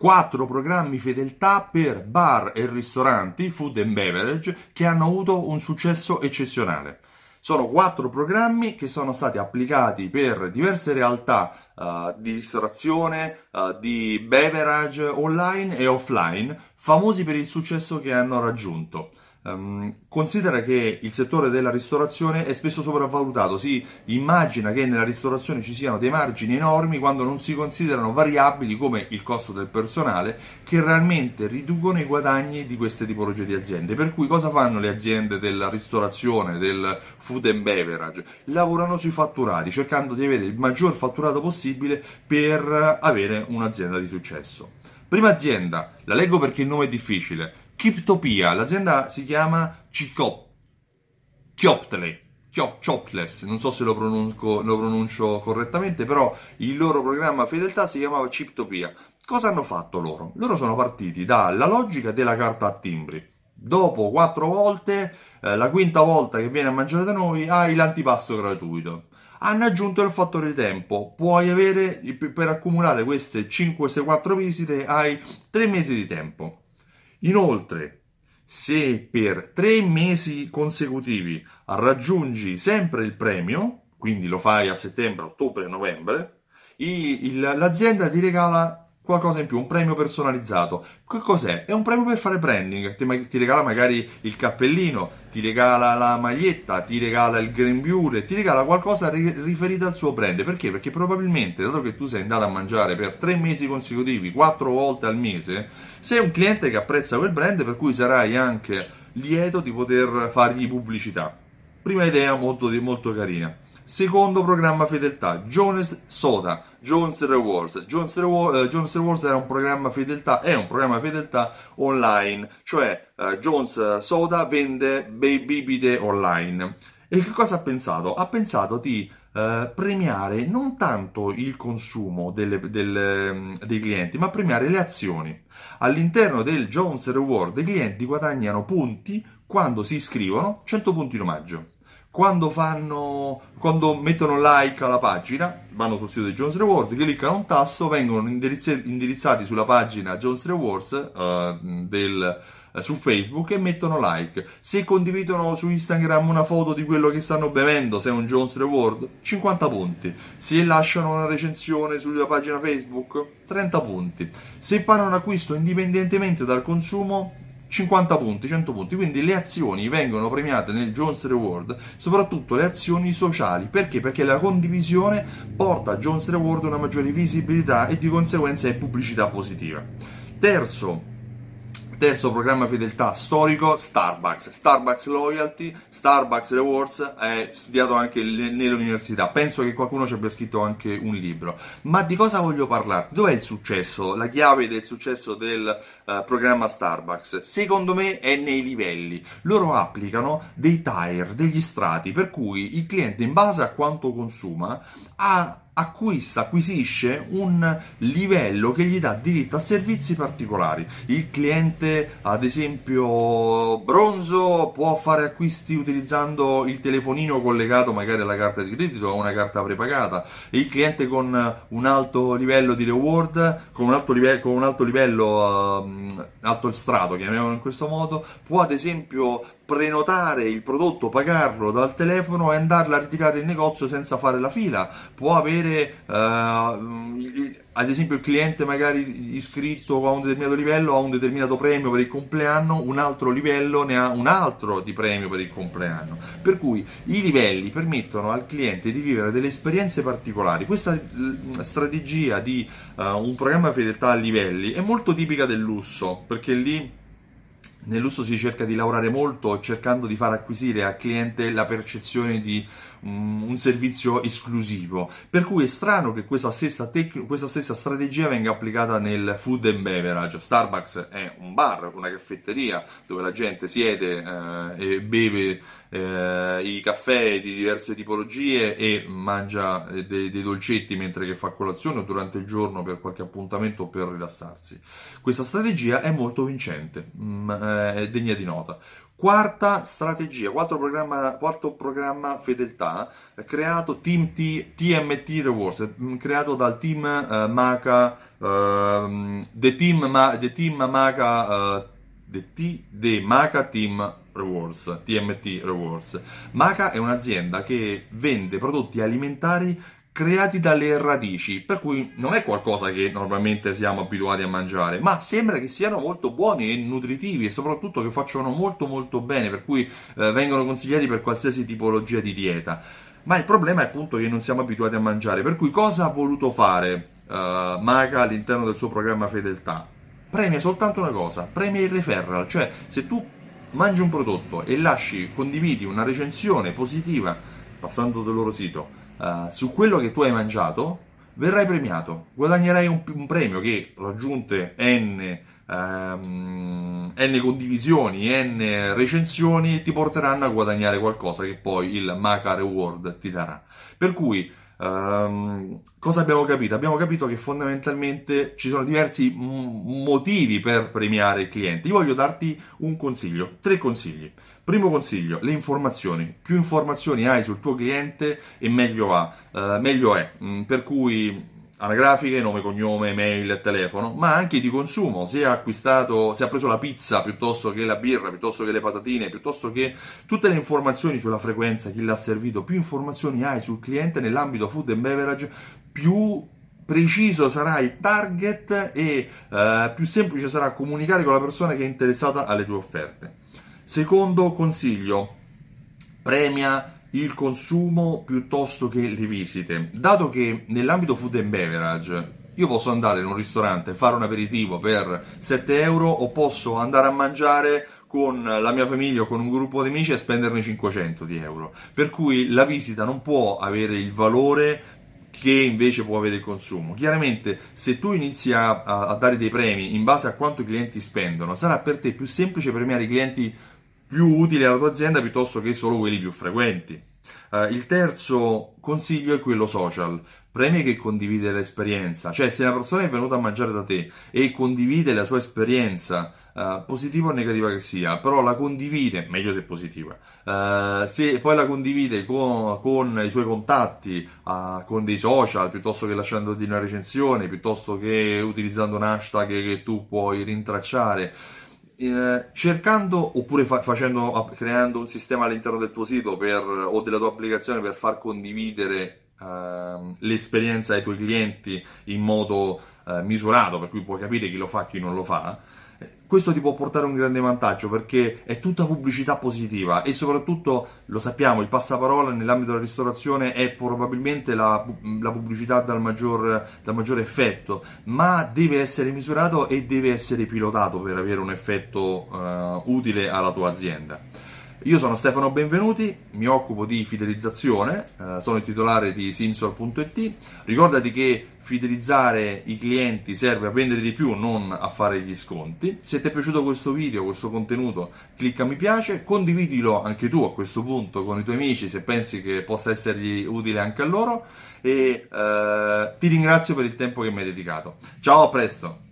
quattro programmi fedeltà per bar e ristoranti, food and beverage, che hanno avuto un successo eccezionale. Sono quattro programmi che sono stati applicati per diverse realtà uh, di ristorazione, uh, di beverage online e offline, famosi per il successo che hanno raggiunto. Um, considera che il settore della ristorazione è spesso sopravvalutato, si immagina che nella ristorazione ci siano dei margini enormi quando non si considerano variabili come il costo del personale che realmente riducono i guadagni di queste tipologie di aziende. Per cui cosa fanno le aziende della ristorazione, del food and beverage? Lavorano sui fatturati cercando di avere il maggior fatturato possibile per avere un'azienda di successo. Prima azienda, la leggo perché il nome è difficile, Kiptopia, l'azienda si chiama Cicop, Chioptele, Chopless, non so se lo pronuncio, lo pronuncio, correttamente, però il loro programma fedeltà si chiamava Chiptopia. Cosa hanno fatto loro? Loro sono partiti dalla logica della carta a timbri. Dopo quattro volte, eh, la quinta volta che viene a mangiare da noi, hai l'antipasto gratuito. Hanno aggiunto il fattore tempo. Puoi avere, per accumulare queste 5-4 visite, hai 3 mesi di tempo. Inoltre, se per tre mesi consecutivi raggiungi sempre il premio, quindi lo fai a settembre, ottobre, novembre, l'azienda ti regala qualcosa in più, un premio personalizzato. Che cos'è? È un premio per fare branding, ti, ti, regala magari il cappellino, ti regala la maglietta, ti regala il grembiule, ti regala qualcosa ri- riferito al suo brand. Perché? Perché probabilmente, dato che tu sei andato a mangiare per tre mesi consecutivi, quattro volte al mese, sei un cliente che apprezza quel brand, per cui sarai anche lieto di poter fargli pubblicità. Prima idea molto, molto carina. Secondo programma fedeltà, Jones Soda, Jones Rewards. Jones, Reward, uh, Jones Rewards era un programma fedeltà, è un programma fedeltà online, cioè uh, Jones Soda vende bibite online. E che cosa ha pensato? Ha pensato di uh, premiare non tanto il consumo delle, delle, dei clienti, ma premiare le azioni. All'interno del Jones Reward i clienti guadagnano punti quando si iscrivono, 100 punti in omaggio quando, fanno, quando mettono like alla pagina, vanno sul sito di Jones Rewards, cliccano un tasto, vengono indirizzati sulla pagina Jones Rewards uh, del, uh, su Facebook e mettono like. Se condividono su Instagram una foto di quello che stanno bevendo, se è un Jones Reward, 50 punti. Se lasciano una recensione sulla pagina Facebook, 30 punti. Se fanno un acquisto indipendentemente dal consumo, 50 punti, 100 punti. Quindi le azioni vengono premiate nel Jones Reward, soprattutto le azioni sociali. Perché? Perché la condivisione porta a Jones Reward una maggiore visibilità e di conseguenza è pubblicità positiva. Terzo, Terzo programma fedeltà storico, Starbucks. Starbucks Loyalty, Starbucks Rewards, è studiato anche nell'università. Penso che qualcuno ci abbia scritto anche un libro. Ma di cosa voglio parlare? Dov'è il successo? La chiave del successo del uh, programma Starbucks? Secondo me è nei livelli. Loro applicano dei tire, degli strati, per cui il cliente in base a quanto consuma ha acquista, acquisisce un livello che gli dà diritto a servizi particolari. Il cliente, ad esempio, bronzo può fare acquisti utilizzando il telefonino collegato magari alla carta di credito o a una carta prepagata. Il cliente con un alto livello di reward, con un alto livello, con un alto, livello uh, alto strato, chiamiamolo in questo modo, può ad esempio prenotare il prodotto, pagarlo dal telefono e andarla a ritirare in negozio senza fare la fila. Può avere, uh, ad esempio, il cliente magari iscritto a un determinato livello ha un determinato premio per il compleanno, un altro livello ne ha un altro di premio per il compleanno. Per cui i livelli permettono al cliente di vivere delle esperienze particolari. Questa strategia di uh, un programma fedeltà a livelli è molto tipica del lusso, perché lì Nell'uso si cerca di lavorare molto cercando di far acquisire al cliente la percezione di um, un servizio esclusivo. Per cui è strano che questa stessa, tec- questa stessa, strategia venga applicata nel food and beverage. Starbucks è un bar, una caffetteria dove la gente siede eh, e beve eh, i caffè di diverse tipologie e mangia eh, dei, dei, dolcetti mentre che fa colazione o durante il giorno per qualche appuntamento o per rilassarsi. Questa strategia è molto vincente, mm, degna di nota. Quarta strategia, quarto programma, quarto programma fedeltà, creato team T, TMT Rewards, mm, creato dal team uh, Maca, uh, the, team Ma, the team Maca, uh, the, T, the Maca Team Rewards, TMT Rewards. Maca è un'azienda che vende prodotti alimentari creati dalle radici, per cui non è qualcosa che normalmente siamo abituati a mangiare, ma sembra che siano molto buoni e nutritivi e soprattutto che facciano molto molto bene, per cui eh, vengono consigliati per qualsiasi tipologia di dieta. Ma il problema è appunto che non siamo abituati a mangiare, per cui cosa ha voluto fare uh, Maga all'interno del suo programma Fedeltà? Premia soltanto una cosa, premia il referral, cioè se tu mangi un prodotto e lasci, condividi una recensione positiva passando dal loro sito uh, su quello che tu hai mangiato, verrai premiato, guadagnerai un, un premio che raggiunte n, um, n condivisioni, n recensioni ti porteranno a guadagnare qualcosa che poi il Maca Reward ti darà. Per cui Um, cosa abbiamo capito? Abbiamo capito che fondamentalmente ci sono diversi m- motivi per premiare il cliente. Io voglio darti un consiglio, tre consigli. Primo consiglio, le informazioni. Più informazioni hai sul tuo cliente e meglio, va, uh, meglio è. Mm, per cui anagrafiche, nome, cognome, mail, telefono, ma anche di consumo. Se ha acquistato, se ha preso la pizza piuttosto che la birra, piuttosto che le patatine, piuttosto che tutte le informazioni sulla frequenza, chi l'ha servito, più informazioni hai sul cliente nell'ambito food and beverage, più preciso sarà il target e uh, più semplice sarà comunicare con la persona che è interessata alle tue offerte. Secondo consiglio, premia il consumo piuttosto che le visite. Dato che nell'ambito food and beverage io posso andare in un ristorante, fare un aperitivo per 7 euro o posso andare a mangiare con la mia famiglia o con un gruppo di amici e spenderne 500 di euro. Per cui la visita non può avere il valore che invece può avere il consumo. Chiaramente, se tu inizi a, a, dare dei premi in base a quanto i clienti spendono, sarà per te più semplice premiare i clienti più utili alla tua azienda piuttosto che solo quelli più frequenti. Uh, il terzo consiglio è quello social. Premi che condivide l'esperienza, cioè se una persona è venuta a mangiare da te e condivide la sua esperienza, uh, positiva o negativa che sia, però la condivide, meglio se positiva, uh, se poi la condivide con, con i suoi contatti, con dei social, piuttosto che lasciandoti una recensione, piuttosto che utilizzando un hashtag che tu puoi rintracciare, eh, cercando oppure fa- facendo, creando un sistema all'interno del tuo sito per, o della tua applicazione per far condividere eh, l'esperienza ai tuoi clienti in modo eh, misurato, per cui puoi capire chi lo fa e chi non lo fa questo ti può portare un grande vantaggio perché è tutta pubblicità positiva e soprattutto lo sappiamo, il passaparola nell'ambito della ristorazione è probabilmente la, la pubblicità dal maggior, dal maggior, effetto, ma deve essere misurato e deve essere pilotato per avere un effetto uh, utile alla tua azienda. Io sono Stefano Benvenuti, mi occupo di fidelizzazione, eh, sono il titolare di Simsol.it. Ricordati che fidelizzare i clienti serve a vendere di più, non a fare gli sconti. Se ti è piaciuto questo video, questo contenuto, clicca mi piace, condividilo anche tu a questo punto con i tuoi amici se pensi che possa essergli utile anche a loro e eh, ti ringrazio per il tempo che mi hai dedicato. Ciao, a presto!